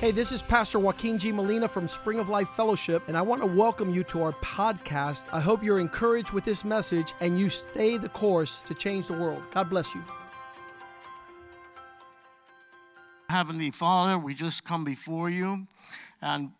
Hey, this is Pastor Joaquin G. Molina from Spring of Life Fellowship, and I want to welcome you to our podcast. I hope you're encouraged with this message and you stay the course to change the world. God bless you. Heavenly Father, we just come before you and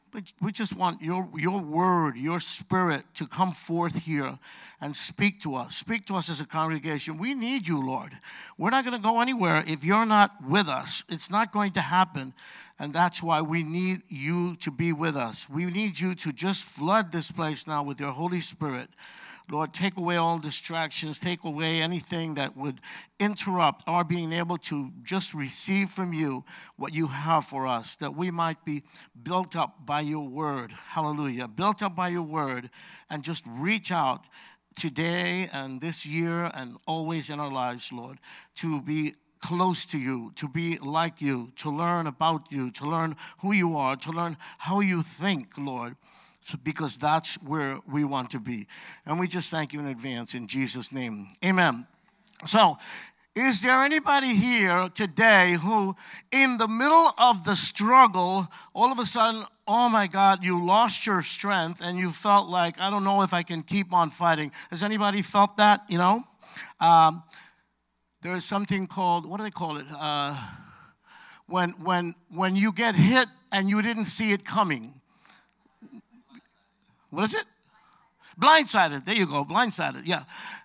we just want your, your word, your spirit to come forth here and speak to us. Speak to us as a congregation. We need you, Lord. We're not going to go anywhere if you're not with us. It's not going to happen. And that's why we need you to be with us. We need you to just flood this place now with your Holy Spirit. Lord, take away all distractions, take away anything that would interrupt our being able to just receive from you what you have for us, that we might be built up by your word. Hallelujah. Built up by your word and just reach out today and this year and always in our lives, Lord, to be close to you, to be like you, to learn about you, to learn who you are, to learn how you think, Lord, because that's where we want to be. And we just thank you in advance in Jesus' name. Amen. So, is there anybody here today who, in the middle of the struggle, all of a sudden, oh my God, you lost your strength and you felt like, I don't know if I can keep on fighting? Has anybody felt that? You know? Um, there is something called what do they call it? Uh, when when when you get hit and you didn't see it coming. What is it? Blindsided. There you go. Blindsided. Yeah.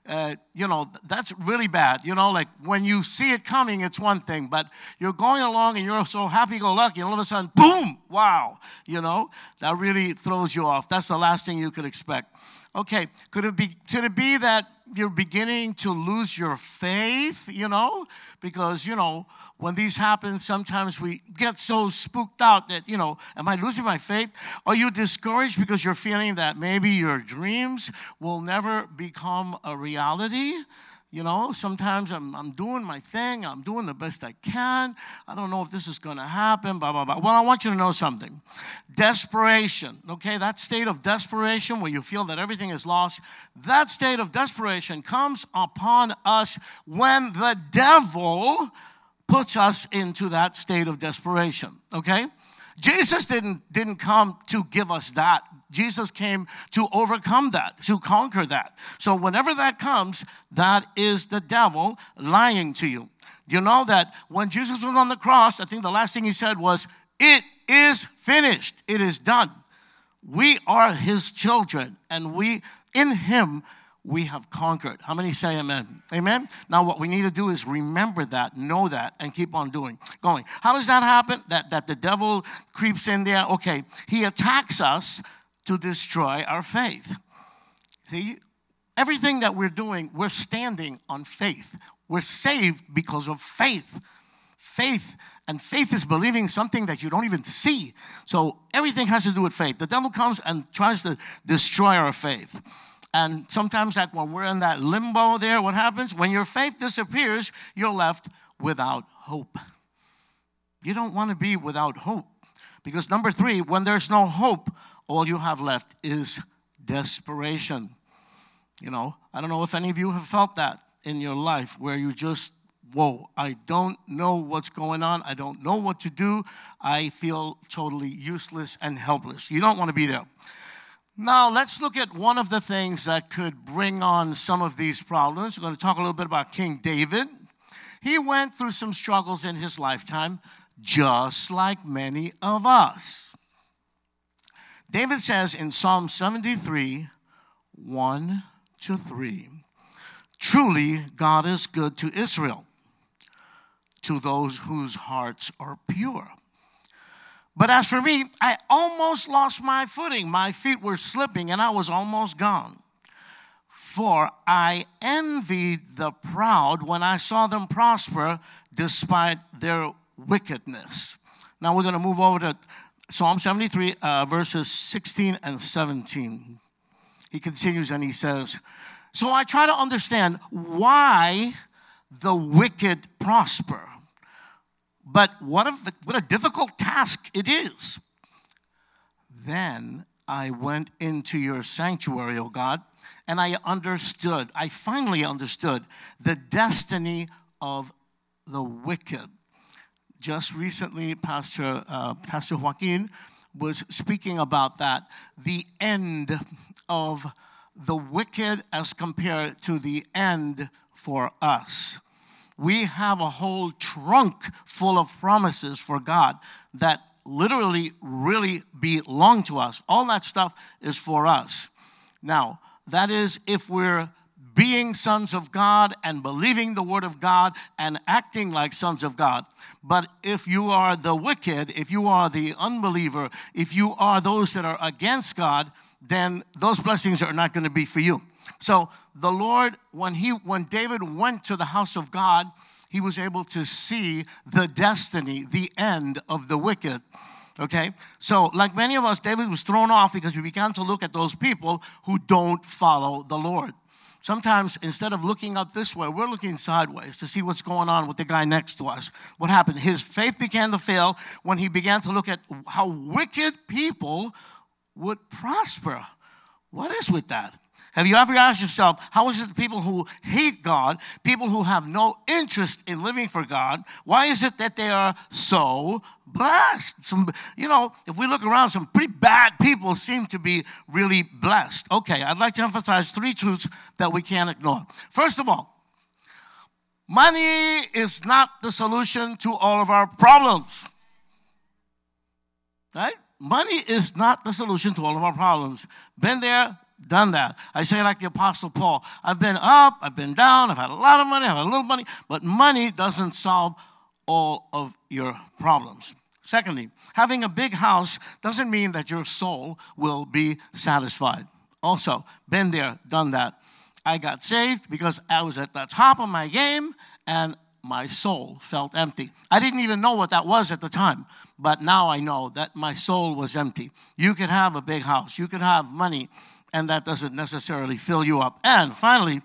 Uh, you know, that's really bad. You know, like when you see it coming, it's one thing, but you're going along and you're so happy go lucky, and all of a sudden, boom, wow. You know, that really throws you off. That's the last thing you could expect. Okay, could it be could it be that you're beginning to lose your faith, you know? Because, you know, when these happen, sometimes we get so spooked out that, you know, am I losing my faith? Are you discouraged because you're feeling that maybe your dreams will never become a reality? You know, sometimes I'm, I'm doing my thing, I'm doing the best I can. I don't know if this is going to happen, blah, blah, blah. Well, I want you to know something. Desperation, okay, that state of desperation where you feel that everything is lost, that state of desperation comes upon us when the devil puts us into that state of desperation, okay? Jesus didn't, didn't come to give us that Jesus came to overcome that, to conquer that. So whenever that comes, that is the devil lying to you. You know that when Jesus was on the cross, I think the last thing he said was, It is finished, it is done. We are his children, and we, in him, we have conquered. How many say amen? Amen? Now, what we need to do is remember that, know that, and keep on doing, going. How does that happen? That, that the devil creeps in there? Okay, he attacks us to destroy our faith. See, everything that we're doing, we're standing on faith. We're saved because of faith. Faith, and faith is believing something that you don't even see. So everything has to do with faith. The devil comes and tries to destroy our faith. And sometimes that when we're in that limbo there, what happens? When your faith disappears, you're left without hope. You don't want to be without hope. Because number three, when there's no hope, all you have left is desperation. You know, I don't know if any of you have felt that in your life where you just, whoa, I don't know what's going on. I don't know what to do. I feel totally useless and helpless. You don't want to be there. Now, let's look at one of the things that could bring on some of these problems. We're going to talk a little bit about King David. He went through some struggles in his lifetime, just like many of us. David says in Psalm 73 1 to 3 Truly, God is good to Israel, to those whose hearts are pure. But as for me, I almost lost my footing. My feet were slipping and I was almost gone. For I envied the proud when I saw them prosper despite their wickedness. Now we're going to move over to Psalm 73, uh, verses 16 and 17. He continues and he says, So I try to understand why the wicked prosper. But what a, what a difficult task it is. Then I went into your sanctuary, O God, and I understood, I finally understood the destiny of the wicked. Just recently, Pastor, uh, Pastor Joaquin was speaking about that the end of the wicked as compared to the end for us. We have a whole trunk full of promises for God that literally really belong to us. All that stuff is for us. Now, that is if we're being sons of God and believing the word of God and acting like sons of God. But if you are the wicked, if you are the unbeliever, if you are those that are against God, then those blessings are not going to be for you. So the Lord, when he when David went to the house of God, he was able to see the destiny, the end of the wicked. Okay? So, like many of us, David was thrown off because he began to look at those people who don't follow the Lord. Sometimes instead of looking up this way, we're looking sideways to see what's going on with the guy next to us. What happened? His faith began to fail when he began to look at how wicked people would prosper. What is with that? Have you ever asked yourself, how is it people who hate God, people who have no interest in living for God, why is it that they are so blessed? Some, you know, if we look around, some pretty bad people seem to be really blessed. Okay, I'd like to emphasize three truths that we can't ignore. First of all, money is not the solution to all of our problems. Right? Money is not the solution to all of our problems. Been there, done that. I say like the Apostle Paul I've been up, I've been down, I've had a lot of money, I've had a little money, but money doesn't solve all of your problems. Secondly, having a big house doesn't mean that your soul will be satisfied. Also, been there, done that. I got saved because I was at the top of my game and my soul felt empty. I didn't even know what that was at the time, but now I know that my soul was empty. You could have a big house, you could have money, and that doesn't necessarily fill you up. And finally,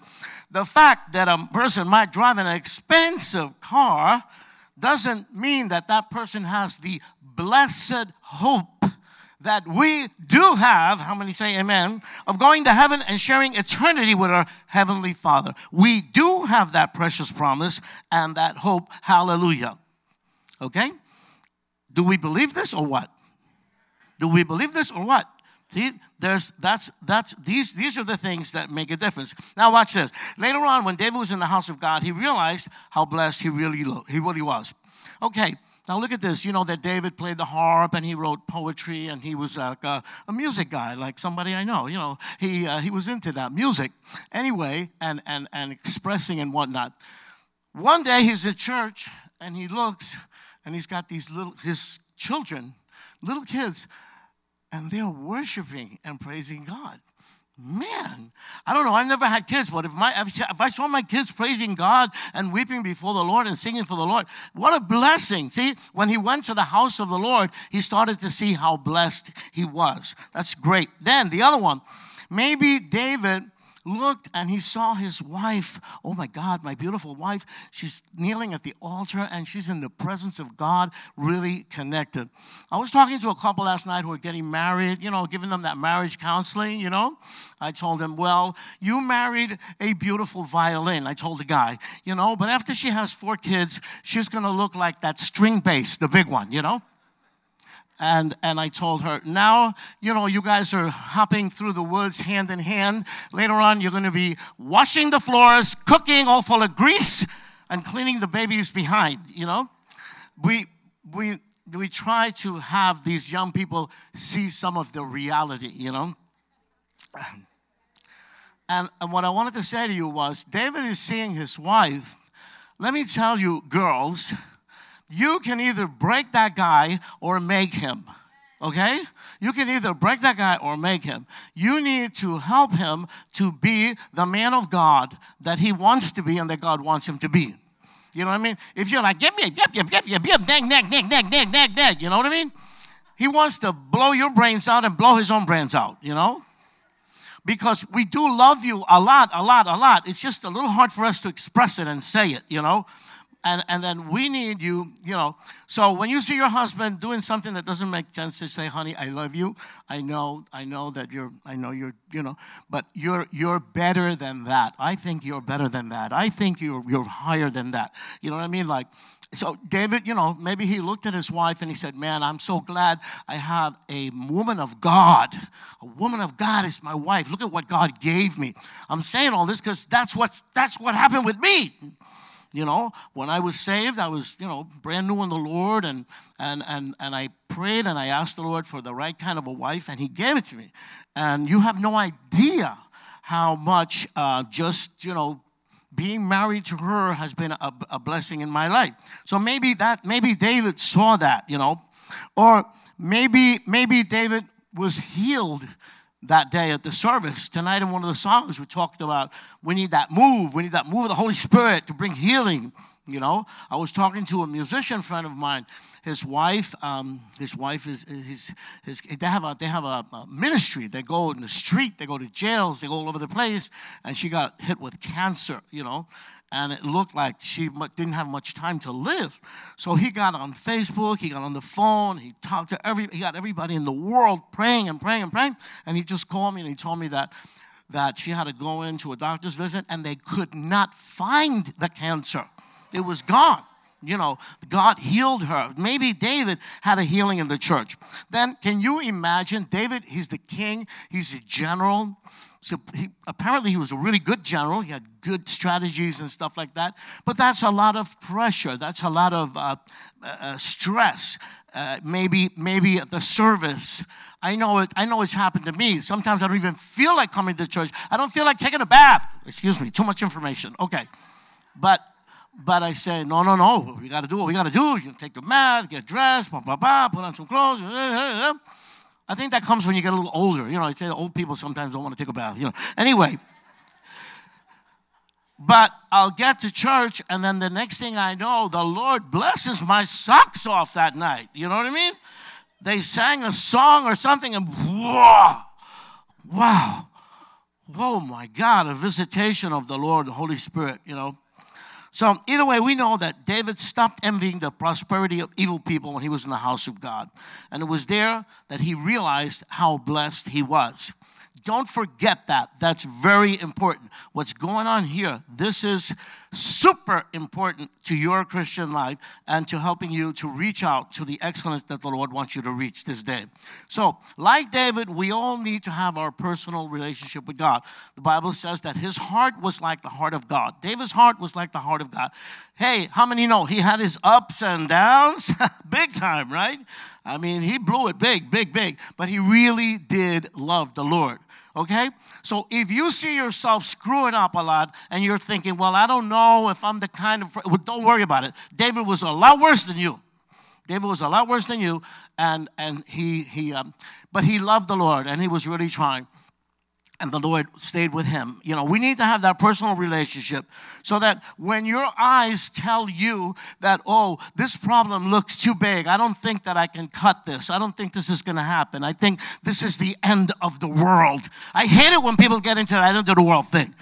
the fact that a person might drive an expensive car doesn't mean that that person has the blessed hope that we do have, how many say amen, of going to heaven and sharing eternity with our Heavenly Father. We do have that precious promise and that hope. Hallelujah. Okay? Do we believe this or what? Do we believe this or what? See, there's that's that's these these are the things that make a difference. Now watch this. Later on, when David was in the house of God, he realized how blessed he really he really was. Okay, now look at this. You know that David played the harp and he wrote poetry and he was like a, a music guy, like somebody I know. You know, he uh, he was into that music anyway, and and and expressing and whatnot. One day he's at church and he looks and he's got these little his children, little kids and they're worshiping and praising God. Man, I don't know. I've never had kids, but if my if I saw my kids praising God and weeping before the Lord and singing for the Lord, what a blessing! See, when he went to the house of the Lord, he started to see how blessed he was. That's great. Then the other one, maybe David looked and he saw his wife. Oh my God, my beautiful wife. She's kneeling at the altar and she's in the presence of God, really connected. I was talking to a couple last night who are getting married, you know, giving them that marriage counseling, you know. I told them, well, you married a beautiful violin. I told the guy, you know, but after she has four kids, she's going to look like that string bass, the big one, you know and and I told her, now you know you guys are hopping through the woods hand in hand. Later on, you're going to be washing the floors, cooking all full of grease, and cleaning the babies behind. You know, we we we try to have these young people see some of the reality. You know. And, and what I wanted to say to you was David is seeing his wife. Let me tell you, girls, you can either break that guy or make him. Okay? You can either break that guy or make him. You need to help him to be the man of God that he wants to be and that God wants him to be. You know what I mean? If you're like, me, get me, get me, get me, nag, nag, nag, nag, nag, nag, nag, you know what I mean? He wants to blow your brains out and blow his own brains out, you know? Because we do love you a lot, a lot, a lot. It's just a little hard for us to express it and say it, you know? And, and then we need you, you know. So when you see your husband doing something that doesn't make sense, to say, honey, I love you. I know, I know that you're, I know you're, you know, but you're you're better than that. I think you're better than that. I think you're you're higher than that. You know what I mean? Like, so David, you know, maybe he looked at his wife and he said, Man, I'm so glad I have a woman of God. A woman of God is my wife. Look at what God gave me. I'm saying all this because that's what that's what happened with me. You know, when I was saved, I was, you know, brand new in the Lord and and and and I prayed and I asked the Lord for the right kind of a wife, and He gave it to me. And you have no idea how much uh, just, you know, being married to her has been a, a blessing in my life. So maybe that, maybe David saw that, you know, or maybe, maybe David was healed that day at the service. Tonight, in one of the songs, we talked about we need that move. We need that move of the Holy Spirit to bring healing. You know, I was talking to a musician friend of mine. His wife, um, his wife is his, his, they have a they have a, a, ministry. They go in the street, they go to jails, they go all over the place, and she got hit with cancer. You know, and it looked like she didn't have much time to live. So he got on Facebook, he got on the phone, he talked to every, he got everybody in the world praying and praying and praying, and he just called me and he told me that that she had to go into a doctor's visit and they could not find the cancer. It was gone. You know, God healed her. Maybe David had a healing in the church. Then, can you imagine? David, he's the king, he's a general. So he, apparently, he was a really good general. He had good strategies and stuff like that. But that's a lot of pressure. That's a lot of uh, uh, stress. Uh, maybe, maybe at the service. I know it. I know it's happened to me. Sometimes I don't even feel like coming to church. I don't feel like taking a bath. Excuse me. Too much information. Okay, but but I say, no, no, no. We got to do what we got to do. You take the mat, get dressed, blah, blah, blah, put on some clothes. I think that comes when you get a little older. You know, I say old people sometimes don't want to take a bath. You know. Anyway, but I'll get to church, and then the next thing I know, the Lord blesses my socks off that night. You know what I mean? They sang a song or something, and wow, wow, oh my God, a visitation of the Lord, the Holy Spirit, you know. So, either way, we know that David stopped envying the prosperity of evil people when he was in the house of God. And it was there that he realized how blessed he was. Don't forget that. That's very important. What's going on here, this is super important to your Christian life and to helping you to reach out to the excellence that the Lord wants you to reach this day. So, like David, we all need to have our personal relationship with God. The Bible says that his heart was like the heart of God. David's heart was like the heart of God. Hey, how many know he had his ups and downs? big time, right? I mean, he blew it big, big, big, but he really did love the Lord. Okay? So if you see yourself screwing up a lot and you're thinking, well, I don't know if I'm the kind of, well, don't worry about it. David was a lot worse than you. David was a lot worse than you, and and he he, um, but he loved the Lord and he was really trying and the Lord stayed with him. You know, we need to have that personal relationship so that when your eyes tell you that, oh, this problem looks too big, I don't think that I can cut this, I don't think this is going to happen, I think this is the end of the world. I hate it when people get into that end of the world thing.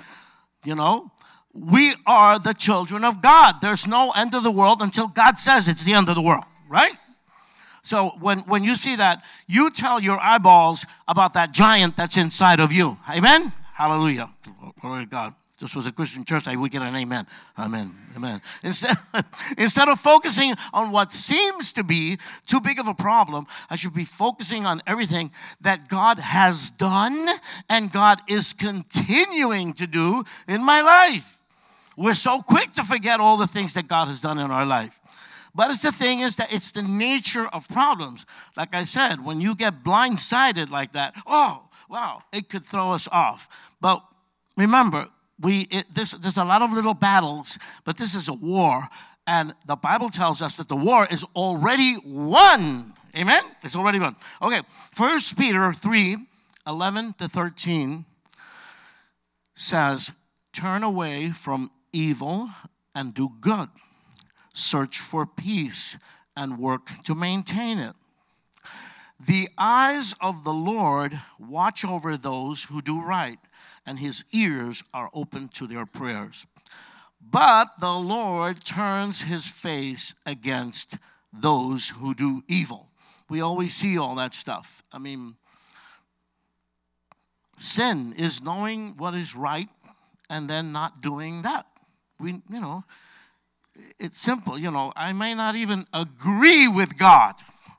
You know, we are the children of God. There's no end of the world until God says it's the end of the world, right? So when, when you see that, you tell your eyeballs about that giant that's inside of you. Amen? Hallelujah. Glory to God. This was a Christian church, I would get an amen. Amen. Amen. Instead, instead of focusing on what seems to be too big of a problem, I should be focusing on everything that God has done and God is continuing to do in my life. We're so quick to forget all the things that God has done in our life. But it's the thing is that it's the nature of problems. Like I said, when you get blindsided like that, oh, wow, it could throw us off. But remember, we it, this, there's a lot of little battles, but this is a war. And the Bible tells us that the war is already won. Amen? It's already won. Okay, First Peter 3 11 to 13 says, Turn away from evil and do good search for peace and work to maintain it. The eyes of the Lord watch over those who do right, and his ears are open to their prayers. But the Lord turns his face against those who do evil. We always see all that stuff. I mean, sin is knowing what is right and then not doing that. We, you know, it's simple. You know, I may not even agree with God.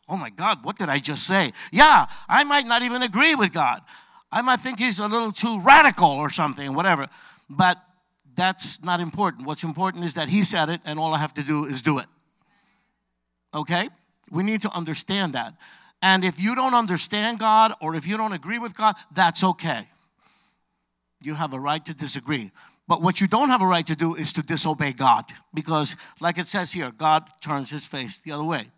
Oh my God, what did I just say? Yeah, I might not even agree with God. I might think he's a little too radical or something, whatever. But that's not important. What's important is that he said it, and all I have to do is do it. Okay? We need to understand that. And if you don't understand God or if you don't agree with God, that's okay. You have a right to disagree. But what you don't have a right to do is to disobey God because, like it says here, God turns his face the other way.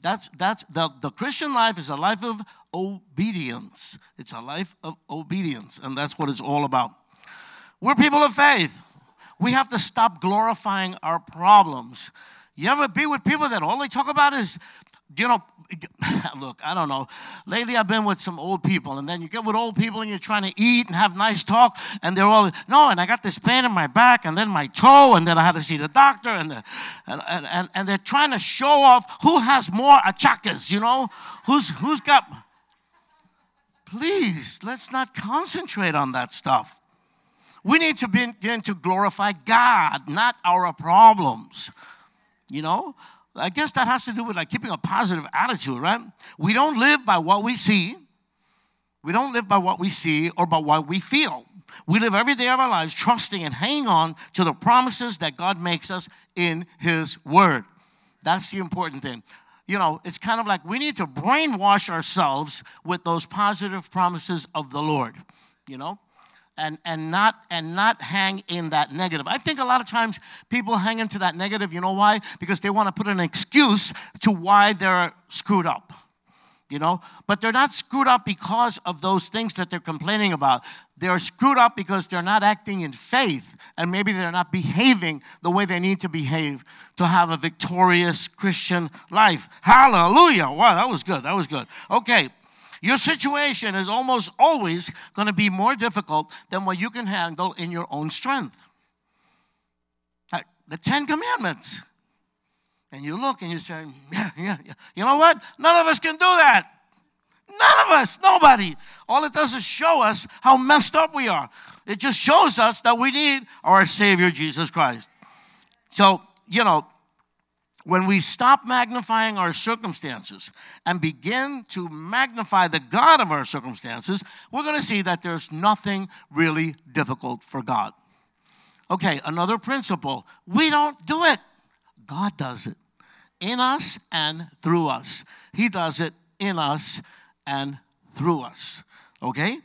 That's, that's the, the Christian life is a life of obedience. It's a life of obedience, and that's what it's all about. We're people of faith. We have to stop glorifying our problems. You ever be with people that all they talk about is, you know, look, I don't know. Lately, I've been with some old people, and then you get with old people and you're trying to eat and have nice talk, and they're all, no, and I got this pain in my back, and then my toe, and then I had to see the doctor, and, the, and, and, and they're trying to show off who has more achaques, you know? Who's, who's got. Please, let's not concentrate on that stuff. We need to begin to glorify God, not our problems. You know? I guess that has to do with like keeping a positive attitude, right? We don't live by what we see. We don't live by what we see or by what we feel. We live every day of our lives trusting and hanging on to the promises that God makes us in His Word. That's the important thing. You know, it's kind of like we need to brainwash ourselves with those positive promises of the Lord, you know? And, and not and not hang in that negative. I think a lot of times people hang into that negative, you know why? Because they want to put an excuse to why they're screwed up. You know, but they're not screwed up because of those things that they're complaining about. They're screwed up because they're not acting in faith and maybe they're not behaving the way they need to behave to have a victorious Christian life. Hallelujah. Wow, that was good. That was good. Okay, your situation is almost always going to be more difficult than what you can handle in your own strength. The Ten Commandments. And you look and you say, yeah, yeah, yeah. You know what? None of us can do that. None of us, nobody. All it does is show us how messed up we are. It just shows us that we need our Savior, Jesus Christ. So, you know, when we stop magnifying our circumstances and begin to magnify the God of our circumstances, we're going to see that there's nothing really difficult for God. Okay, another principle we don't do it, God does it in us and through us. He does it in us and through us. Okay?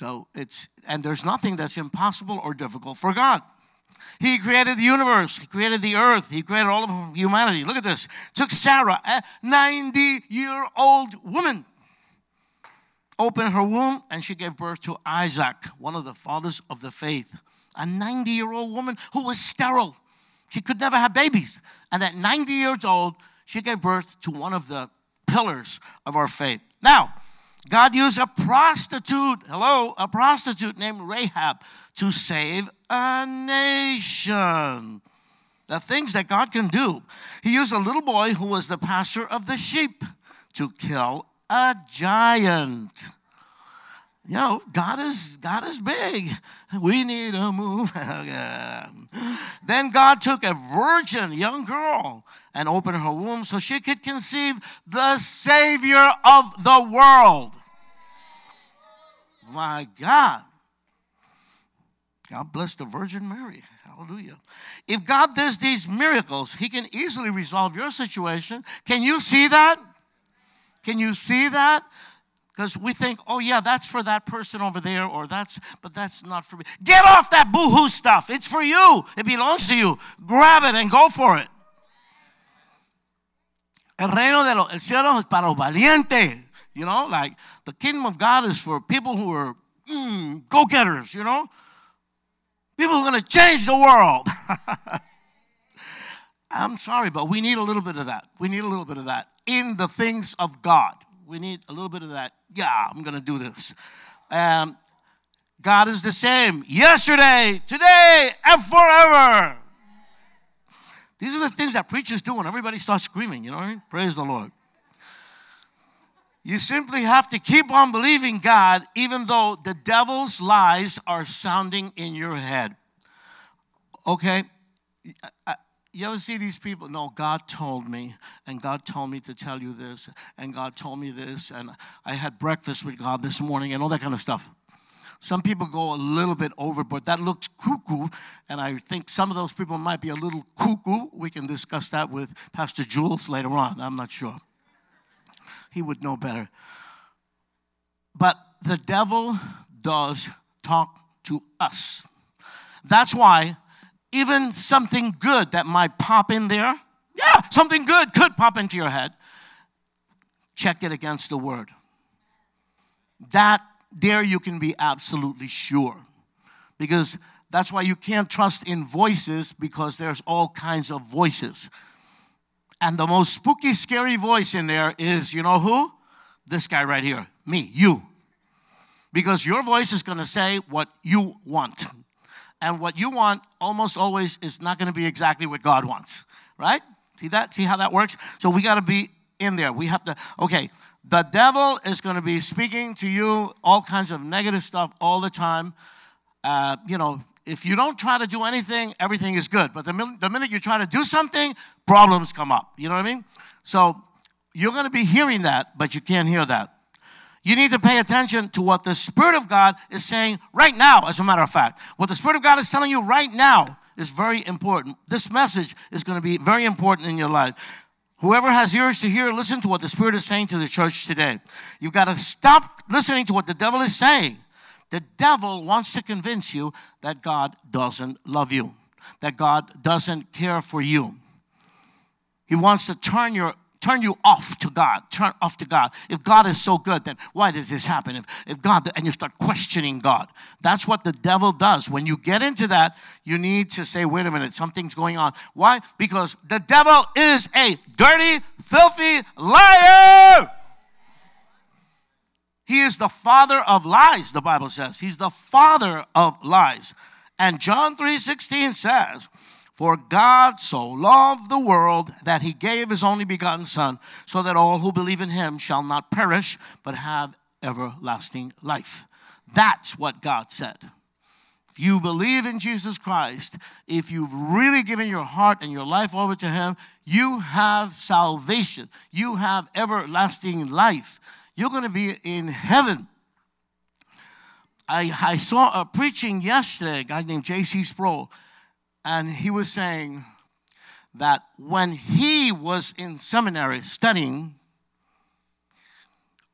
So it's, and there's nothing that's impossible or difficult for God. He created the universe, He created the earth, He created all of humanity. Look at this. Took Sarah, a 90 year old woman, opened her womb, and she gave birth to Isaac, one of the fathers of the faith. A 90 year old woman who was sterile. She could never have babies. And at 90 years old, she gave birth to one of the pillars of our faith. Now, God used a prostitute, hello, a prostitute named Rahab to save a nation. The things that God can do. He used a little boy who was the pastor of the sheep to kill a giant. You know, God is God is big. We need a move. then God took a virgin young girl and opened her womb so she could conceive the Savior of the world. My God. God bless the Virgin Mary. Hallelujah. If God does these miracles, He can easily resolve your situation. Can you see that? Can you see that? Because we think, oh yeah, that's for that person over there, or that's, but that's not for me. Get off that boohoo stuff. It's for you. It belongs to you. Grab it and go for it. El reino de el cielo es para los valientes. You know, like the kingdom of God is for people who are mm, go getters, you know? People who are going to change the world. I'm sorry, but we need a little bit of that. We need a little bit of that in the things of God. We need a little bit of that. Yeah, I'm going to do this. Um, God is the same yesterday, today, and forever. These are the things that preachers do when everybody starts screaming, you know what I mean? Praise the Lord. You simply have to keep on believing God, even though the devil's lies are sounding in your head. Okay? You ever see these people? No, God told me, and God told me to tell you this, and God told me this, and I had breakfast with God this morning, and all that kind of stuff. Some people go a little bit overboard. That looks cuckoo, and I think some of those people might be a little cuckoo. We can discuss that with Pastor Jules later on. I'm not sure. He would know better. But the devil does talk to us. That's why even something good that might pop in there, yeah, something good could pop into your head. Check it against the word. That there you can be absolutely sure. Because that's why you can't trust in voices because there's all kinds of voices. And the most spooky, scary voice in there is, you know who? This guy right here, me, you. Because your voice is to say what you want. And what you want almost always is not going to be exactly what God wants, right? See that? See how that works? So we got to be in there. We have to, okay, the devil is going to be speaking to you all kinds of negative stuff all the time. Uh, you know, if you don't try to do anything, everything is good. But the, the minute you try to do something, problems come up. You know what I mean? So you're going to be hearing that, but you can't hear that. You need to pay attention to what the Spirit of God is saying right now, as a matter of fact. What the Spirit of God is telling you right now is very important. This message is going to be very important in your life. Whoever has ears to hear, listen to what the Spirit is saying to the church today. You've got to stop listening to what the devil is saying. The devil wants to convince you that God doesn't love you, that God doesn't care for you. He wants to turn your turn you off to God. Turn off to God. If God is so good, then why does this happen? If, if God, and you start questioning God. That's what the devil does. When you get into that, you need to say, wait a minute, something's going on. Why? Because the devil is a dirty, filthy liar. He is the father of lies, the Bible says. He's the father of lies. And John 3:16 says, for God so loved the world that he gave his only begotten Son, so that all who believe in him shall not perish, but have everlasting life. That's what God said. If you believe in Jesus Christ, if you've really given your heart and your life over to him, you have salvation. You have everlasting life. You're going to be in heaven. I, I saw a preaching yesterday, a guy named J.C. Sproul and he was saying that when he was in seminary studying,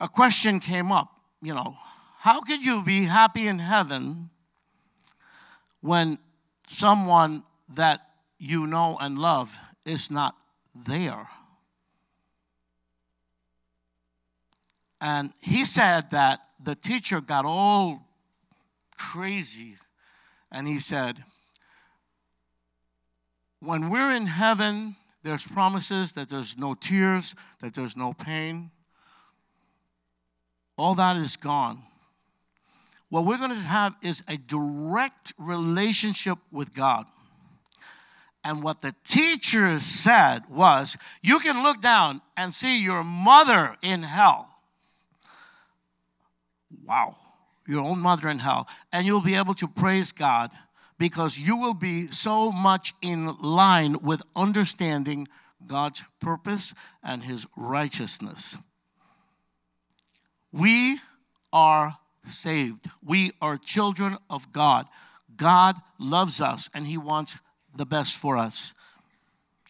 a question came up, you know, how could you be happy in heaven when someone that you know and love is not there? And he said that the teacher got all crazy and he said, when we're in heaven, there's promises that there's no tears, that there's no pain. All that is gone. What we're going to have is a direct relationship with God. And what the teacher said was, you can look down and see your mother in hell. Wow, your own mother in hell. And you'll be able to praise God because you will be so much in line with understanding God's purpose and His righteousness. We are saved, we are children of God. God loves us and He wants the best for us.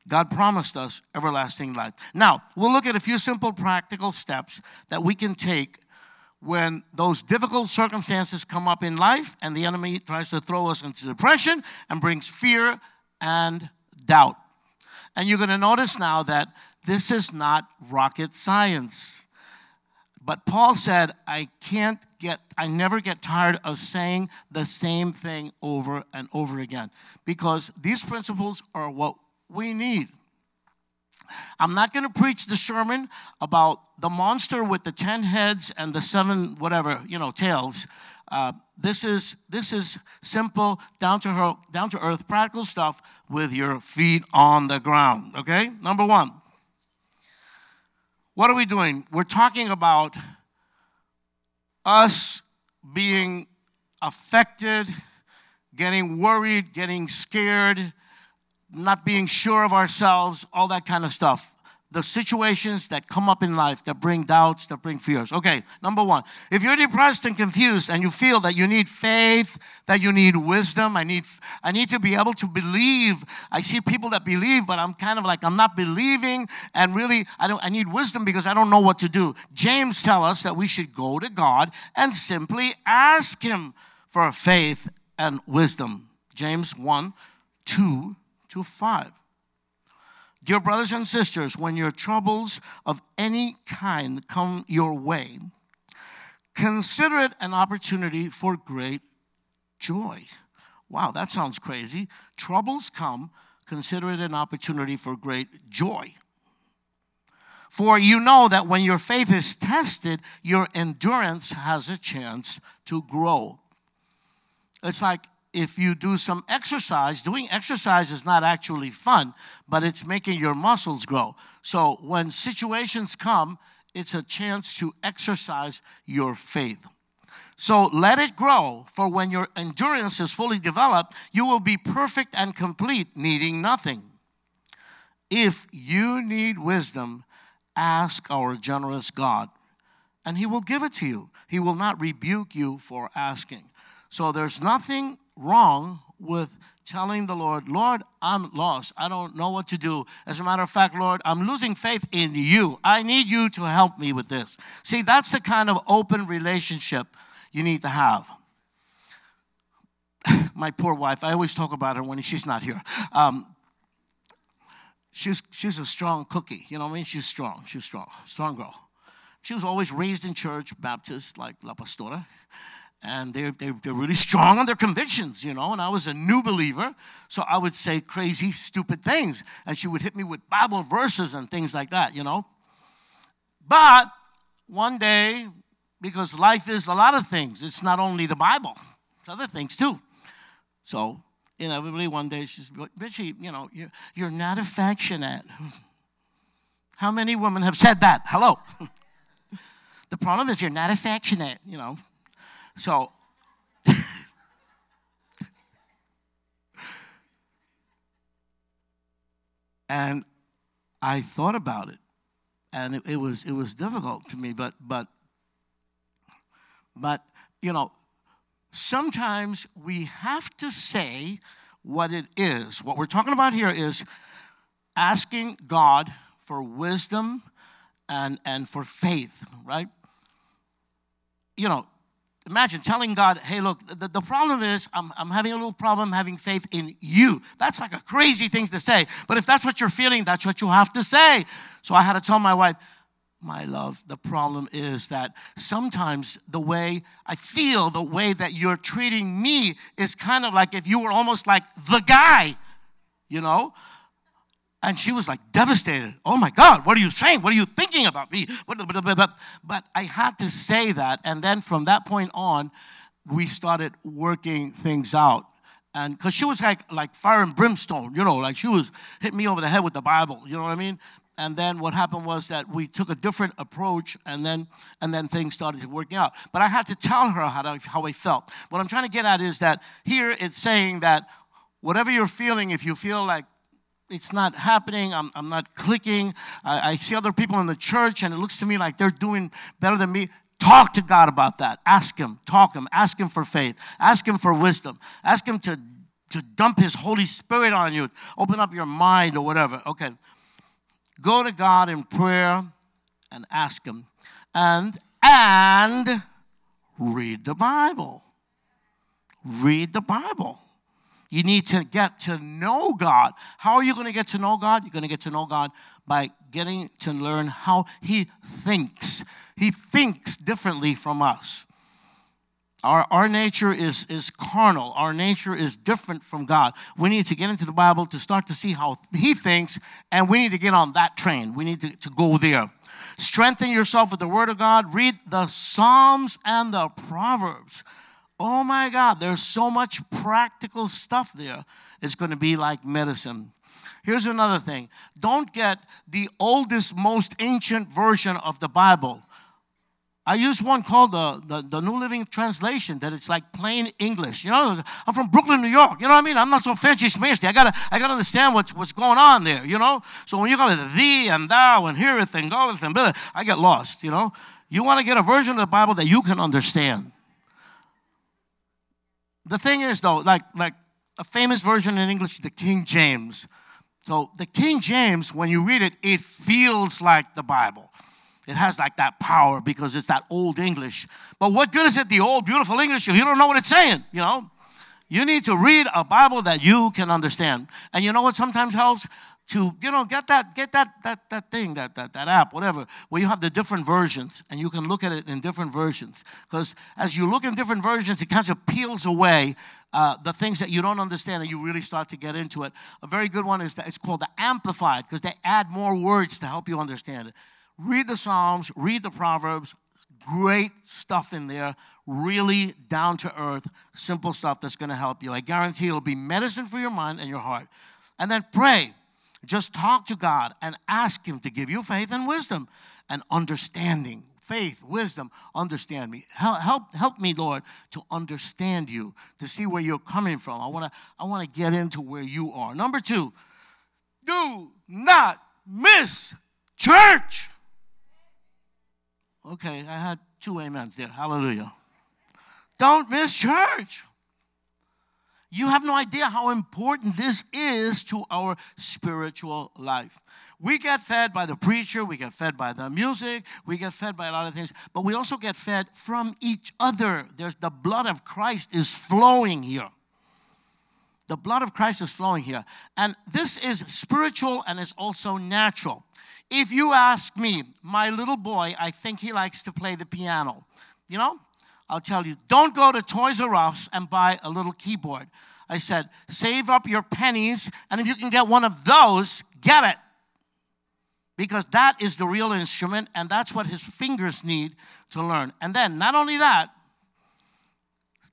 God promised us everlasting life. Now, we'll look at a few simple practical steps that we can take when those difficult circumstances come up in life and the enemy tries to throw us into depression and brings fear and doubt. And you're going to notice now that this is not rocket science. But Paul said, I can't get, I never get tired of saying the same thing over and over again because these principles are what we need. I'm not going to preach the sermon about the monster with the 10 heads and the seven, whatever, you know, tails. Uh, this is this is simple, down to her, down to earth, practical stuff with your feet on the ground. Okay, number one. What are we doing? We're talking about us being affected, getting worried, getting scared, not being sure of ourselves, all that kind of stuff the situations that come up in life that bring doubts, that bring fears. Okay, number one, if you're depressed and confused and you feel that you need faith, that you need wisdom, I need, I need to be able to believe. I see people that believe, but I'm kind of like, I'm not believing, and really, I, don't, I need wisdom because I don't know what to do. James tell us that we should go to God and simply ask Him for faith and wisdom. James 1, 2 to 5. Dear brothers and sisters, when your troubles of any kind come your way, consider it an opportunity for great joy. Wow, that sounds crazy. Troubles come, consider it an opportunity for great joy. For you know that when your faith is tested, your endurance has a chance to grow. It's like if you do some exercise, doing exercise is not actually fun, but it's making your muscles grow. So when situations come, it's a chance to exercise your faith. So let it grow, for when your endurance is fully developed, you will be perfect and complete, needing nothing. If you need wisdom, ask our generous God, and He will give it to you. He will not rebuke you for asking. So there's nothing wrong with telling the Lord, Lord, I'm lost. I don't know what to do. As a matter of fact, Lord, I'm losing faith in you. I need you to help me with this. See, that's the kind of open relationship you need to have. My poor wife, I always talk about her when she's not here. Um, she's, she's a strong cookie. You know what I mean? She's strong. She's strong. Strong girl. She was always raised in church, Baptist, like La Pastora and they're, they're, they're really strong on their convictions, you know. And I was a new believer, so I would say crazy, stupid things. And she would hit me with Bible verses and things like that, you know. But one day, because life is a lot of things, it's not only the Bible, it's other things too. So, inevitably, one day she's, Richie, you know, you're, you're not affectionate. How many women have said that? Hello. the problem is you're not affectionate, you know. So, and I thought about it, and it, it, was it was difficult to me. But but but you know, sometimes we have to say what it is. What we're talking about here is asking God for wisdom and and for faith, right? You know, Imagine telling God, hey, look, the, the problem is I'm, I'm having a little problem having faith in you. That's like a crazy thing to say. But if that's what you're feeling, that's what you have to say. So I had to tell my wife, my love, the problem is that sometimes the way I feel, the way that you're treating me is kind of like if you were almost like the guy, you know? And she was like devastated. Oh my God, what are you saying? What are you thinking about me? But I had to say that. And then from that point on, we started working things out. And because she was like, like fire and brimstone, you know, like she was hitting me over the head with the Bible, you know what I mean? And then what happened was that we took a different approach, and then and then things started working out. But I had to tell her how to, how I felt. What I'm trying to get at is that here it's saying that whatever you're feeling, if you feel like it's not happening. I'm, I'm not clicking. I, I see other people in the church and it looks to me like they're doing better than me. Talk to God about that. Ask Him. Talk Him. Ask Him for faith. Ask Him for wisdom. Ask Him to, to dump His Holy Spirit on you. Open up your mind or whatever. Okay. Go to God in prayer and ask Him. And, and read the Bible. Read the Bible. You need to get to know God. How are you going to get to know God? You're going to get to know God by getting to learn how He thinks. He thinks differently from us. Our, our nature is, is carnal. Our nature is different from God. We need to get into the Bible to start to see how He thinks, and we need to get on that train. We need to, to go there. Strengthen yourself with the Word of God. Read the Psalms and the Proverbs. Oh my God, there's so much practical stuff there. It's going to be like medicine. Here's another thing don't get the oldest, most ancient version of the Bible. I use one called the, the, the, New Living Translation that it's like plain English. You know, I'm from Brooklyn, New York. You know what I mean? I'm not so fancy smashy. I gotta I gotta understand what's what's going on there, you know? So when you go to thee and thou and heareth and goeth and blah, I get lost, you know. You want to get a version of the Bible that you can understand. The thing is though, like like a famous version in English, the King James. So the King James, when you read it, it feels like the Bible. It has like that power because it's that old English. But what good is it, the old beautiful English, if you don't know what it's saying, you know? You need to read a Bible that you can understand. And you know what sometimes helps? To, you know, get that, get that, that, that thing, that, that, that app, whatever, where you have the different versions and you can look at it in different versions. Because as you look in different versions, it kind of peels away uh, the things that you don't understand and you really start to get into it. A very good one is that it's called the Amplified because they add more words to help you understand it. Read the Psalms, read the Proverbs, great stuff in there, really down to earth, simple stuff that's going to help you. I guarantee it'll be medicine for your mind and your heart. And then pray. Just talk to God and ask Him to give you faith and wisdom and understanding. Faith, wisdom, understand me. Help, help, help me, Lord, to understand you, to see where you're coming from. I want to I want to get into where you are. Number two, do not miss church. Okay, I had two amens there. Hallelujah. Don't miss church. You have no idea how important this is to our spiritual life. We get fed by the preacher, we get fed by the music, we get fed by a lot of things, but we also get fed from each other. There's the blood of Christ is flowing here. The blood of Christ is flowing here. And this is spiritual and it's also natural. If you ask me, my little boy, I think he likes to play the piano. You know, I'll tell you, don't go to Toys R Us and buy a little keyboard. I said, save up your pennies, and if you can get one of those, get it. Because that is the real instrument, and that's what his fingers need to learn. And then, not only that,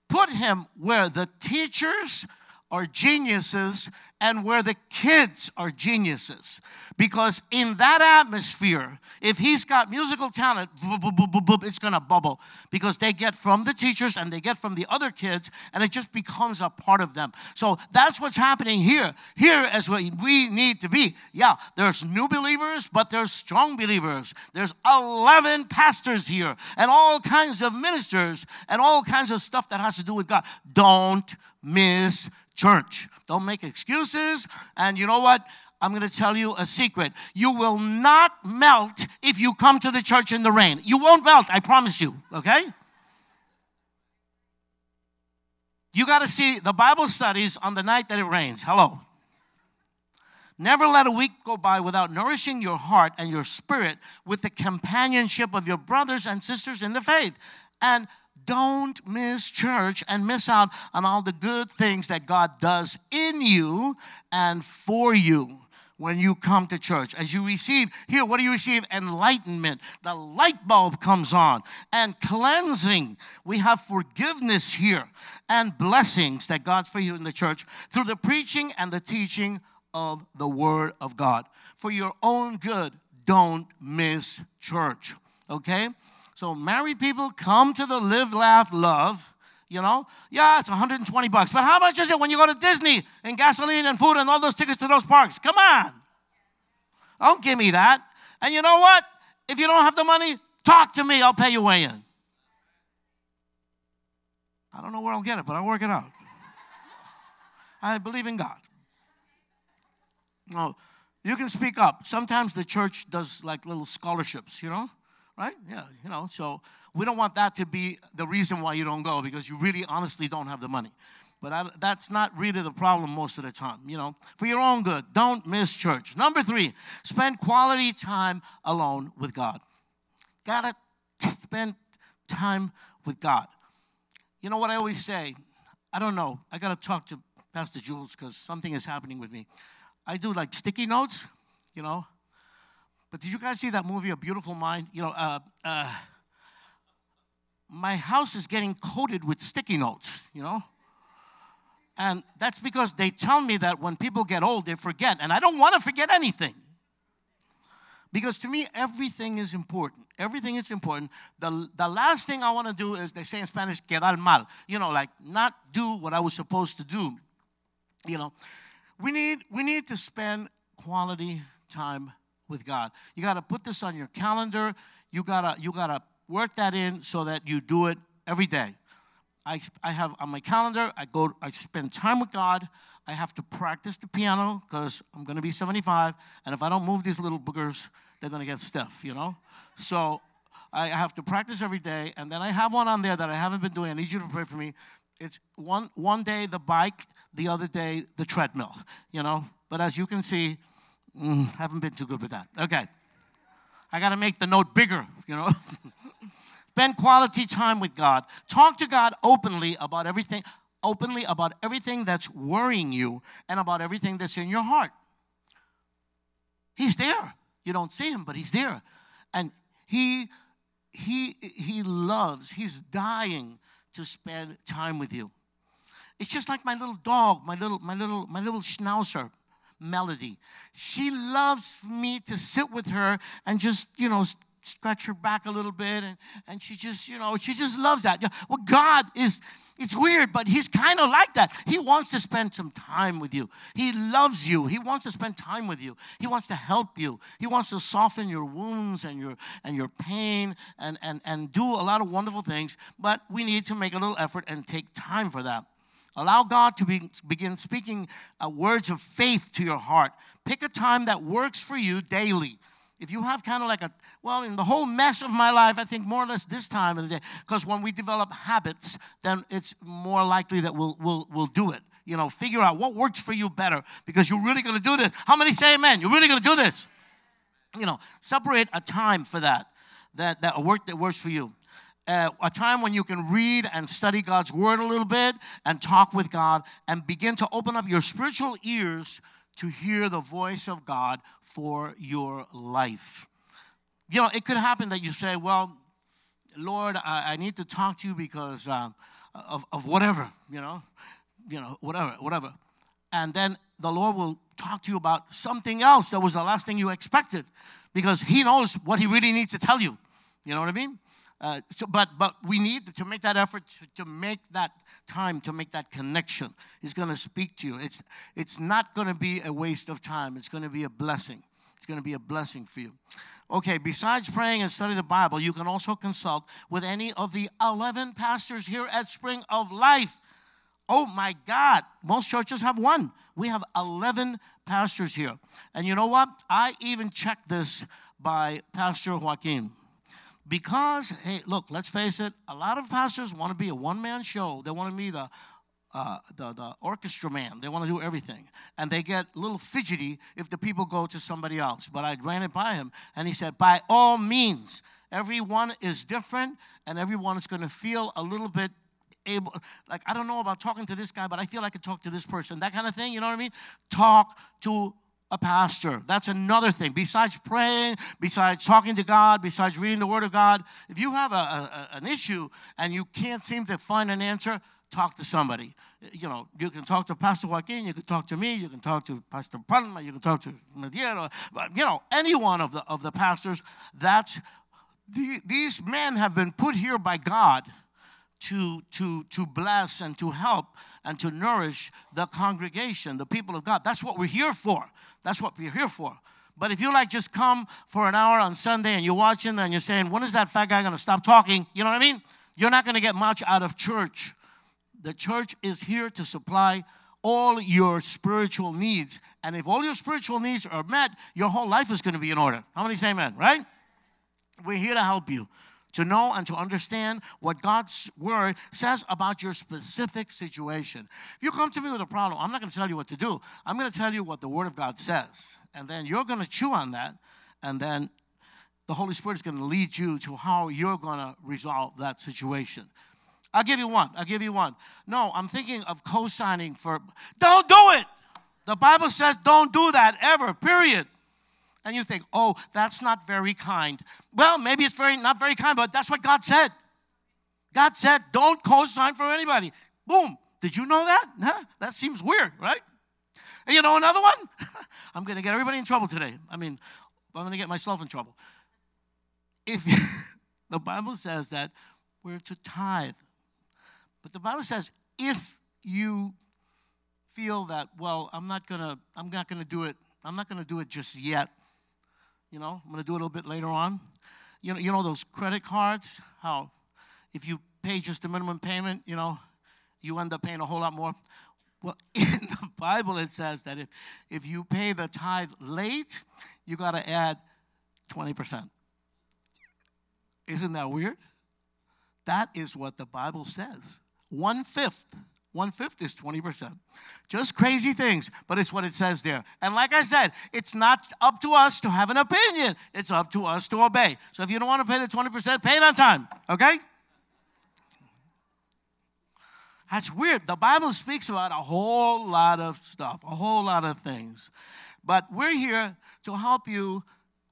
put him where the teachers are geniuses and where the kids are geniuses. Because in that atmosphere, if he's got musical talent, it's gonna bubble because they get from the teachers and they get from the other kids, and it just becomes a part of them. So that's what's happening here. Here is what we need to be. Yeah, there's new believers, but there's strong believers. There's 11 pastors here, and all kinds of ministers, and all kinds of stuff that has to do with God. Don't miss church. Don't make excuses. And you know what? I'm going to tell you a secret. You will not melt if you come to the church in the rain. You won't melt, I promise you, okay? You got to see the Bible studies on the night that it rains. Hello. Never let a week go by without nourishing your heart and your spirit with the companionship of your brothers and sisters in the faith. And don't miss church and miss out on all the good things that God does in you and for you when you come to church. As you receive, here, what do you receive? Enlightenment. The light bulb comes on and cleansing. We have forgiveness here and blessings that God's for you in the church through the preaching and the teaching of the Word of God. For your own good, don't miss church. Okay? So, married people, come to the Live, Laugh, Love you know? Yeah, it's 120 bucks. But how much is it when you go to Disney and gasoline and food and all those tickets to those parks? Come on. Don't give me that. And you know what? If you don't have the money, talk to me. I'll pay your way in. I don't know where I'll get it, but I'll work it out. I believe in God. No, you can speak up. Sometimes the church does like little scholarships, you know? Right? Yeah, you know, so we don't want that to be the reason why you don't go because you really honestly don't have the money. But I, that's not really the problem most of the time, you know. For your own good, don't miss church. Number three, spend quality time alone with God. Gotta spend time with God. You know what I always say? I don't know. I gotta talk to Pastor Jules because something is happening with me. I do like sticky notes, you know. But did you guys see that movie, A Beautiful Mind? You know, uh, uh, my house is getting coated with sticky notes, you know? And that's because they tell me that when people get old, they forget. And I don't want to forget anything. Because to me, everything is important. Everything is important. The, the last thing I want to do is, they say in Spanish, quedar mal. You know, like not do what I was supposed to do. You know, we need, we need to spend quality time with God. You got to put this on your calendar. You got to you got to work that in so that you do it every day. I, I have on my calendar, I go, I spend time with God. I have to practice the piano because I'm going to be 75. And if I don't move these little boogers, they're going to get stiff, you know? So I have to practice every day. And then I have one on there that I haven't been doing. I need you to pray for me. It's one, one day the bike, the other day the treadmill, you know? But as you can see, mm, haven't been too good with that. Okay. I got to make the note bigger, you know? Spend quality time with God. Talk to God openly about everything, openly about everything that's worrying you and about everything that's in your heart. He's there. You don't see him, but he's there. And he he he loves, he's dying to spend time with you. It's just like my little dog, my little my little my little schnauzer melody. She loves me to sit with her and just, you know, stretch her back a little bit and, and she just you know she just loves that. Well god is it's weird but he's kind of like that. He wants to spend some time with you. He loves you. He wants to spend time with you. He wants to help you. He wants to soften your wounds and your and your pain and and and do a lot of wonderful things but we need to make a little effort and take time for that Allow God to be, begin speaking uh, words of faith to your heart. Pick a time that works for you daily if you have kind of like a, well, in the whole mess of my life, I think more or less this time of the day, because when we develop habits, then it's more likely that we'll, we'll, we'll do it. You know, figure out what works for you better because you're really going to do this. How many say amen? You're really going to do this. You know, separate a time for that, that, that work that works for you. Uh, a time when you can read and study God's word a little bit and talk with God and begin to open up your spiritual ears to hear the voice of God for your life. You know, it could happen that you say, Well, Lord, I, I need to talk to you because uh, of, of whatever, you know, you know, whatever, whatever. And then the Lord will talk to you about something else that was the last thing you expected because He knows what He really needs to tell you. You know what I mean? Uh, so, but but we need to make that effort to, to make that time to make that connection. He's going to speak to you. It's it's not going to be a waste of time. It's going to be a blessing. It's going to be a blessing for you. Okay, besides praying and studying the Bible, you can also consult with any of the 11 pastors here at Spring of Life. Oh my God, most churches have one. We have 11 pastors here. And you know what? I even checked this by Pastor Joaquin. Because, hey, look, let's face it, a lot of pastors want to be a one man show. They want to be the, uh, the, the orchestra man. They want to do everything. And they get a little fidgety if the people go to somebody else. But I ran it by him, and he said, by all means, everyone is different, and everyone is going to feel a little bit able like i don't know about talking to this guy but i feel i could talk to this person that kind of thing you know what i mean talk to a pastor. That's another thing. Besides praying, besides talking to God, besides reading the Word of God, if you have a, a, an issue and you can't seem to find an answer, talk to somebody. You know, you can talk to Pastor Joaquin, you can talk to me, you can talk to Pastor Palma, you can talk to Mediero, you know, any one of the, of the pastors. That's, the, these men have been put here by God to, to, to bless and to help and to nourish the congregation, the people of God. That's what we're here for. That's what we're here for. But if you like just come for an hour on Sunday and you're watching and you're saying, when is that fat guy going to stop talking? You know what I mean? You're not going to get much out of church. The church is here to supply all your spiritual needs. And if all your spiritual needs are met, your whole life is going to be in order. How many say amen, right? We're here to help you to know and to understand what God's word says about your specific situation. If you come to me with a problem, I'm not going to tell you what to do. I'm going to tell you what the word of God says. And then you're going to chew on that. And then the Holy Spirit is going to lead you to how you're going to resolve that situation. I'll give you one. I'll give you one. No, I'm thinking of co signing for, don't do it. The Bible says don't do that ever, period and you think, oh, that's not very kind. Well, maybe it's very not very kind, but that's what God said. God said, don't co-sign for anybody. Boom. Did you know that? Huh? That seems weird, right? And you know another one? I'm to get everybody in trouble today. I mean, I'm to get myself in trouble. If the Bible says that we're to tithe, but the Bible says if you feel that, well, I'm not gonna, I'm not gonna do it. I'm not gonna do it just yet. You know, I'm gonna do it a little bit later on. You know, you know those credit cards. How, if you pay just the minimum payment, you know, you end up paying a whole lot more. Well, in the Bible, it says that if, if you pay the tithe late, you got to add 20%. Isn't that weird? That is what the Bible says. One fifth. One fifth is 20%. Just crazy things, but it's what it says there. And like I said, it's not up to us to have an opinion, it's up to us to obey. So if you don't want to pay the 20%, pay it on time, okay? That's weird. The Bible speaks about a whole lot of stuff, a whole lot of things. But we're here to help you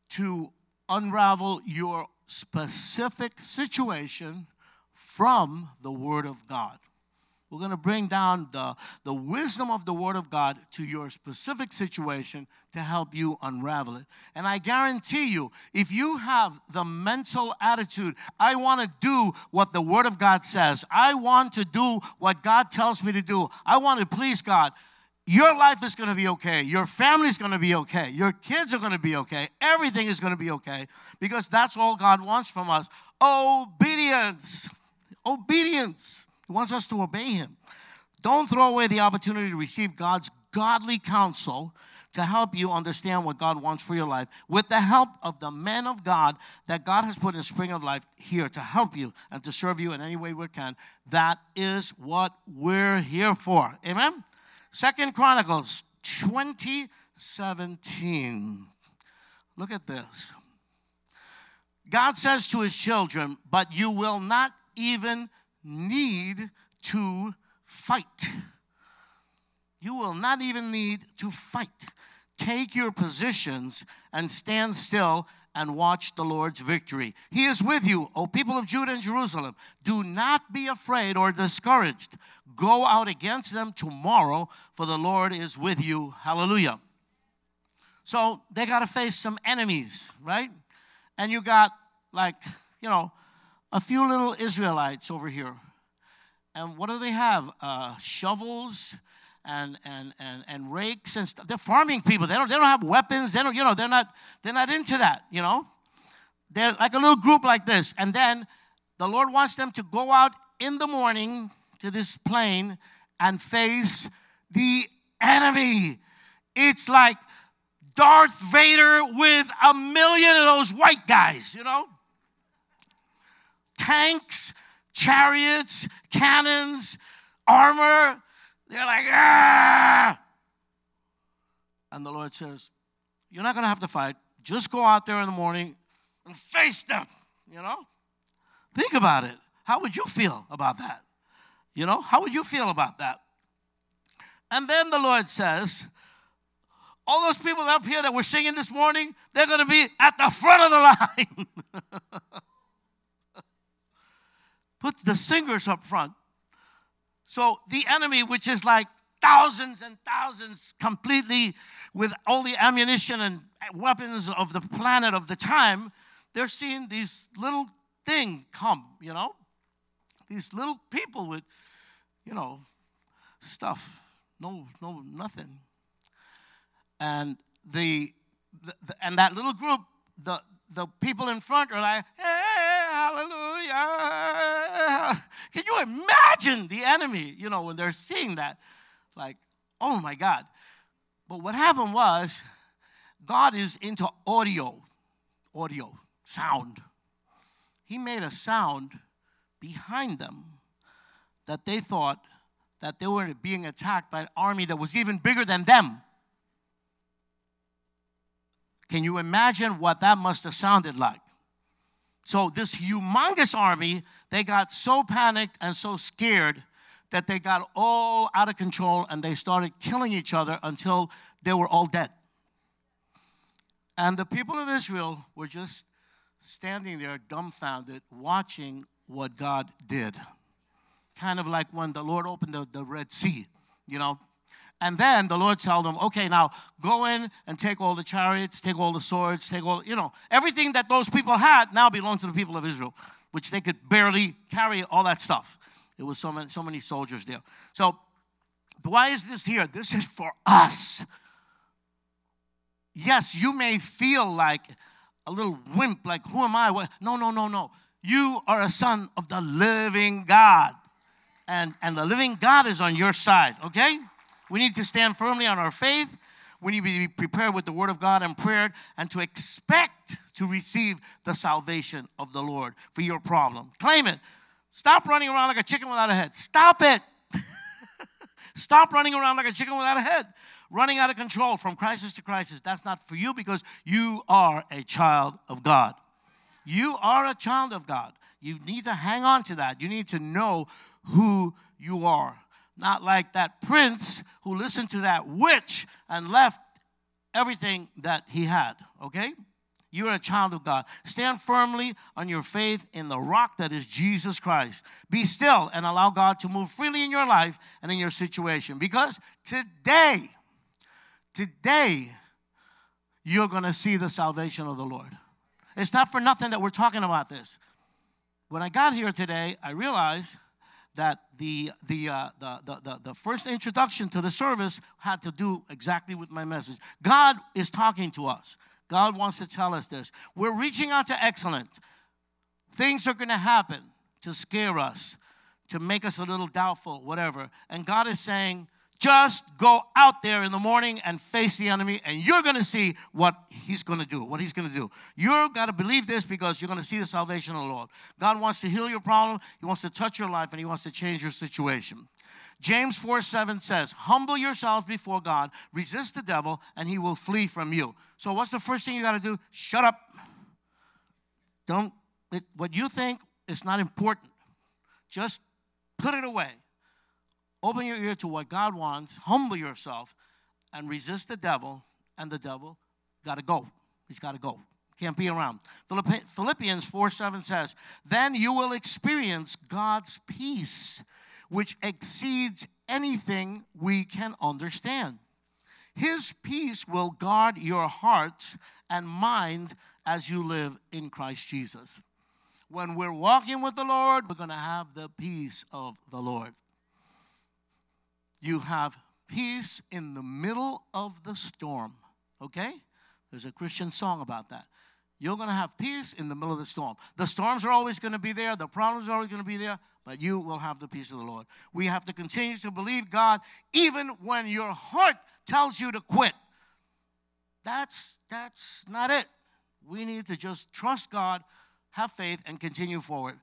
to unravel your specific situation from the Word of God. We're going to bring down the, the wisdom of the Word of God to your specific situation to help you unravel it. And I guarantee you, if you have the mental attitude, I want to do what the Word of God says, I want to do what God tells me to do, I want to please God. Your life is going to be okay. Your family is going to be okay. Your kids are going to be okay. Everything is going to be okay because that's all God wants from us obedience. Obedience. He wants us to obey Him. Don't throw away the opportunity to receive God's godly counsel to help you understand what God wants for your life with the help of the men of God that God has put in Spring of Life here to help you and to serve you in any way we can. That is what we're here for. Amen? Second Chronicles 2017. Look at this. God says to his children, but you will not even need to fight. You will not even need to fight. Take your positions and stand still and watch the Lord's victory. He is with you, O people of Judah and Jerusalem. Do not be afraid or discouraged. Go out against them tomorrow, for the Lord is with you. Hallelujah. So they got to face some enemies, right? And you got like, you know, a few little Israelites over here. And what do they have? Uh, shovels and, and, and, and rakes and stuff. They're farming people. They don't, they don't have weapons. They don't, you know, they're not, they're not into that, you know. They're like a little group like this. And then the Lord wants them to go out in the morning to this plain and face the enemy. It's like Darth Vader with a million of those white guys, you know? Tanks, chariots, cannons, armor. They're like, ah! And the Lord says, You're not going to have to fight. Just go out there in the morning and face them, you know? Think about it. How would you feel about that? You know, how would you feel about that? And then the Lord says, all those people up here that were singing this morning, they're going to be at the front of the line. Put the singers up front. So the enemy, which is like thousands and thousands completely with all the ammunition and weapons of the planet of the time, they're seeing these little thing come, you know? These little people with, you know, stuff. No, no, nothing. And the, the, and that little group, the the people in front are like, hey, hallelujah. Can you imagine the enemy, you know, when they're seeing that? Like, oh my God. But what happened was, God is into audio, audio, sound. He made a sound behind them that they thought that they were being attacked by an army that was even bigger than them. Can you imagine what that must have sounded like? So, this humongous army, they got so panicked and so scared that they got all out of control and they started killing each other until they were all dead. And the people of Israel were just standing there dumbfounded, watching what God did. Kind of like when the Lord opened the, the Red Sea, you know, And then the Lord told them, okay, now go in and take all the chariots, take all the swords, take all, you know, everything that those people had now belonged to the people of Israel, which they could barely carry all that stuff. There was so many, so many soldiers there. So why is this here? This is for us. Yes, you may feel like a little wimp, like, who am I? No, no, no, no. You are a son of the living God. And, and the living God is on your side, okay? We need to stand firmly on our faith. We need to be prepared with the word of God and prayer and to expect to receive the salvation of the Lord for your problem. Claim it. Stop running around like a chicken without a head. Stop it. Stop running around like a chicken without a head, running out of control from crisis to crisis. That's not for you because you are a child of God. You are a child of God. You need to hang on to that. You need to know who you are. Not like that prince who listened to that witch and left everything that he had, okay? You're a child of God. Stand firmly on your faith in the rock that is Jesus Christ. Be still and allow God to move freely in your life and in your situation. Because today, today, you're going to see the salvation of the Lord. It's not for nothing that we're talking about this. When I got here today, I realized that the, the, uh, the, the, the, first introduction to the service had to do exactly with my message. God is talking to us. God wants to tell us this. We're reaching out to excellence. Things are going to happen to scare us, to make us a little doubtful, whatever. And God is saying, just go out there in the morning and face the enemy, and you're going to see what he's going to do. What he's going to do. You've got to believe this because you're going to see the salvation of the Lord. God wants to heal your problem. He wants to touch your life, and He wants to change your situation. James 4 7 says, Humble yourselves before God, resist the devil, and he will flee from you. So, what's the first thing you got to do? Shut up. Don't, it, what you think is not important. Just put it away. Open your ear to what God wants, humble yourself, and resist the devil, and the devil got to go. He's got to go. Can't be around. Philippians 4 7 says, Then you will experience God's peace which exceeds anything we can understand. His peace will guard your hearts and minds as you live in Christ Jesus. When we're walking with the Lord, we're going to have the peace of the Lord. You have peace in the middle of the storm, okay? There's a Christian song about that. You're going to have peace in the middle of the storm. The storms are always going to be there, the problems are always going to be there, but you will have the peace of the Lord. We have to continue to believe God even when your heart tells you to quit. That's that's not it. We need to just trust God, have faith, and continue forward.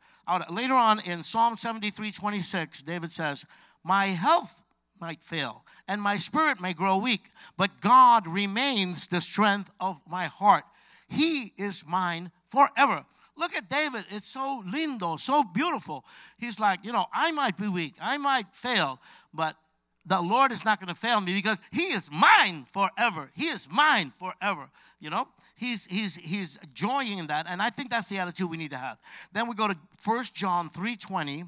Later on in Psalm 73 26, David says, My health might fail and my spirit may grow weak, but God remains the strength of my heart he is mine forever. Look at David. It's so lindo, so beautiful. He's like, you know, I might be weak, I might fail, but the Lord is not going to fail me because He is mine forever. He is mine forever. You know, He's He's He's joying in that, and I think that's the attitude we need to have. Then we go to First John three twenty,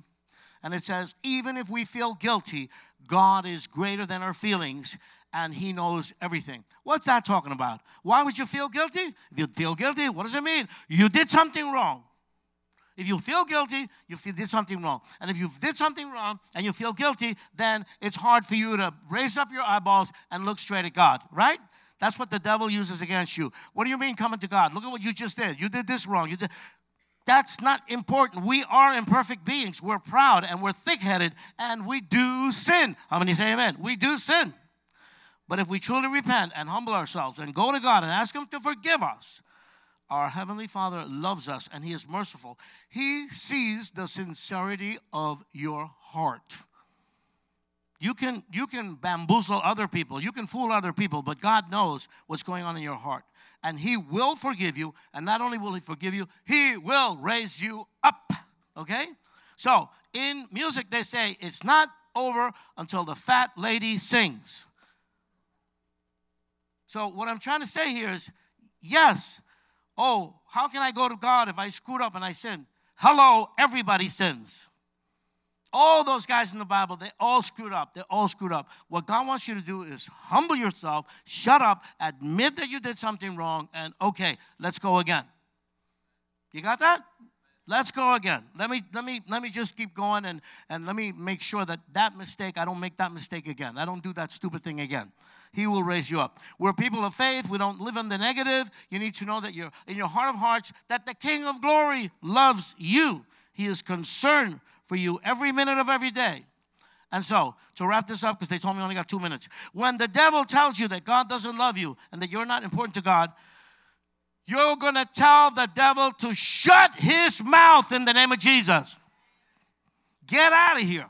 and it says, even if we feel guilty, God is greater than our feelings, and he knows everything. What's that talking about? Why would you feel guilty? If you feel guilty, what does it mean? You did something wrong. If you feel guilty, you feel, did something wrong. And if you did something wrong and you feel guilty, then it's hard for you to raise up your eyeballs and look straight at God, right? That's what the devil uses against you. What do you mean coming to God? Look at what you just did. You did this wrong. You did that's not important. We are imperfect beings. We're proud and we're thick headed and we do sin. How many say amen? We do sin. But if we truly repent and humble ourselves and go to God and ask Him to forgive us, our Heavenly Father loves us and He is merciful. He sees the sincerity of your heart. You can, you can bamboozle other people, you can fool other people, but God knows what's going on in your heart. And He will forgive you. And not only will He forgive you, He will raise you up. Okay? So in music, they say it's not over until the fat lady sings. So, what I'm trying to say here is yes, oh, how can I go to God if I screwed up and I sin? Hello, everybody sins. All those guys in the Bible, they all screwed up. They all screwed up. What God wants you to do is humble yourself, shut up, admit that you did something wrong, and okay, let's go again. You got that? Let's go again. Let me let me let me just keep going and and let me make sure that that mistake I don't make that mistake again. I don't do that stupid thing again. He will raise you up. We're people of faith. We don't live in the negative. You need to know that you're in your heart of hearts that the King of Glory loves you. He is concerned for you every minute of every day. And so, to wrap this up, because they told me I only got two minutes. When the devil tells you that God doesn't love you and that you're not important to God, you're going to tell the devil to shut his mouth in the name of Jesus. Get out of here.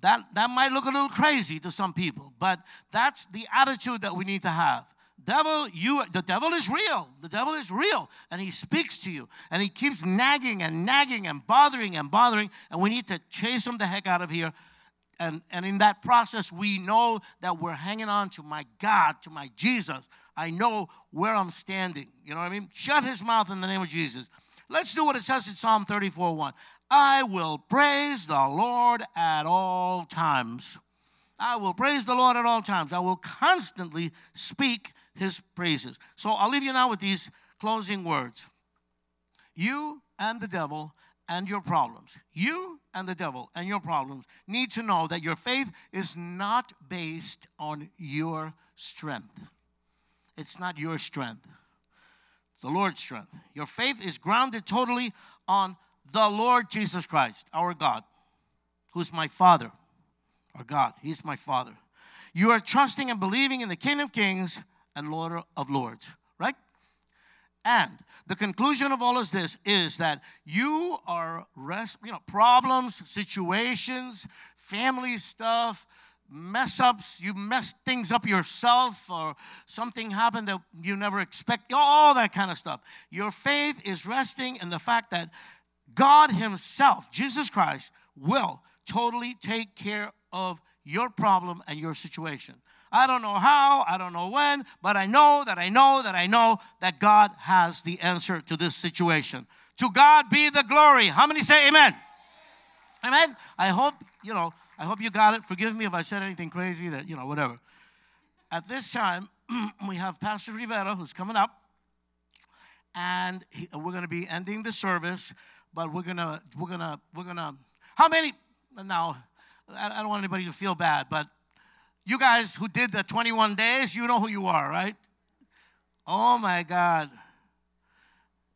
That, that might look a little crazy to some people, but that's the attitude that we need to have. Devil, you the devil is real. The devil is real and he speaks to you and he keeps nagging and nagging and bothering and bothering and we need to chase him the heck out of here. And and in that process we know that we're hanging on to my God, to my Jesus. I know where I'm standing. You know what I mean? Shut his mouth in the name of Jesus. Let's do what it says in Psalm 34 1. I will praise the Lord at all times. I will praise the Lord at all times. I will constantly speak his praises. So I'll leave you now with these closing words. You and the devil and your problems, you and the devil and your problems need to know that your faith is not based on your strength. It's not your strength, the Lord's strength. Your faith is grounded totally on the Lord Jesus Christ, our God, who's my Father, our God. He's my Father. You are trusting and believing in the King of Kings and Lord of Lords, right? And the conclusion of all of this is that you are rest, you know, problems, situations, family stuff, mess ups, you messed things up yourself, or something happened that you never expect, all that kind of stuff. Your faith is resting in the fact that God Himself, Jesus Christ, will totally take care of your problem and your situation. I don't know how, I don't know when, but I know that I know that I know that God has the answer to this situation. To God be the glory. How many say amen? Amen. I hope, you know, I hope you got it. Forgive me if I said anything crazy that, you know, whatever. At this time, we have Pastor Rivera who's coming up, and he, we're going to be ending the service, but we're to, we're to, we're to, how many, now, I don't want anybody to feel bad, but you guys who did the 21 days, you know who you are, right? Oh my God.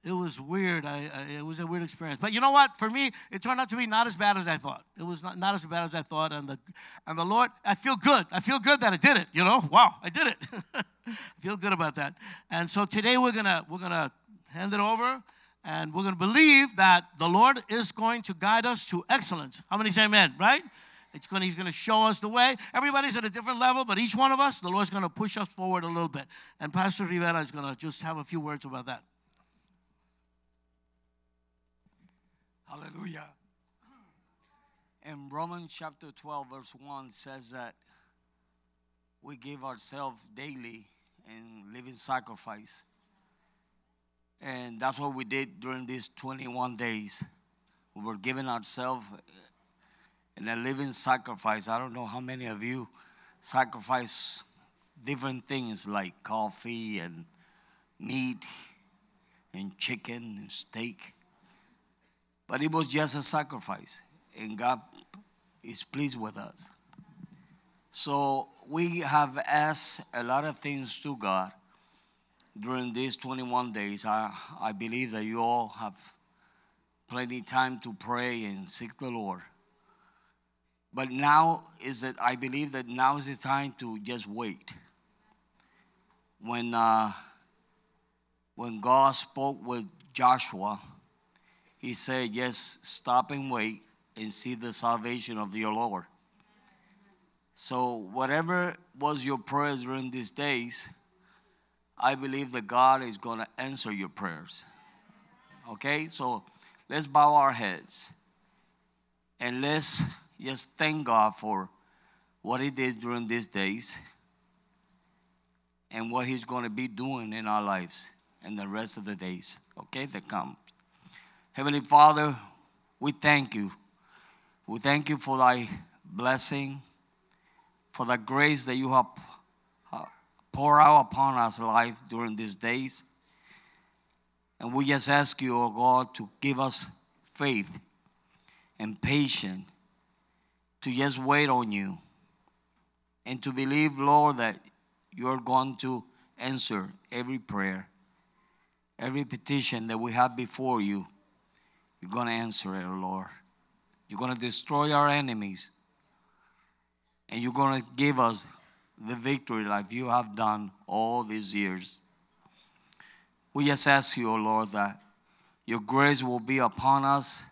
It was weird. I, I, it was a weird experience. But you know what? For me, it turned out to be not as bad as I thought. It was not, not as bad as I thought. And the, and the Lord, I feel good. I feel good that I did it. You know, wow, I did it. I feel good about that. And so today we're gonna we're gonna hand it over, and we're gonna believe that the Lord is going to guide us to excellence. How many say Amen? Right? It's going he's going to show us the way. Everybody's at a different level, but each one of us, the Lord's going to push us forward a little bit. And Pastor Rivera is going to just have a few words about that. Hallelujah. In Romans chapter 12, verse 1 says that we give ourselves daily in living sacrifice. And that's what we did during these 21 days. We were giving ourselves in a living sacrifice. I don't know how many of you sacrifice different things like coffee and meat and chicken and steak. But it was just a sacrifice, and God is pleased with us. So we have asked a lot of things to God during these 21 days. I, I believe that you all have plenty time to pray and seek the Lord. But now is that I believe that now is the time to just wait. When uh, when God spoke with Joshua, He said, "Yes, stop and wait and see the salvation of your Lord." So whatever was your prayers during these days, I believe that God is going to answer your prayers. Okay, so let's bow our heads and let's just thank God for what He did during these days and what He's going to be doing in our lives and the rest of the days, okay, that come. Heavenly Father, we thank you We thank you for thy blessing, for the grace that you have uh, poured out upon us life during these days. And we just ask you, oh God, to give us faith and patience to just wait on you and to believe, Lord, that you're going to answer every prayer, every petition that we have before you. You're going to answer it, Lord. You're going to destroy our enemies. And you're going to give us the victory like you have done all these years. We just ask you, O oh Lord, that your grace will be upon us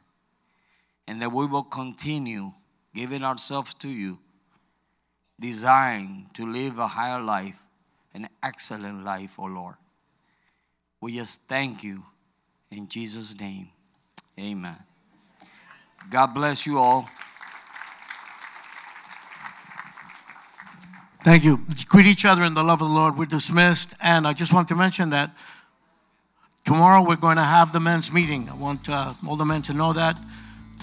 and that we will continue giving ourselves to you, desiring to live a higher life, an excellent life, O oh Lord. We just thank you in Jesus' name. Amen. God bless you all. Thank you. Greet each other in the love of the Lord. We're dismissed. And I just want to mention that tomorrow we're going to have the men's meeting. I want uh, all the men to know that.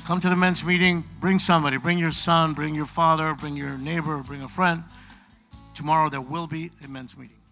Come to the men's meeting. Bring somebody. Bring your son. Bring your father. Bring your neighbor. Bring a friend. Tomorrow there will be a men's meeting.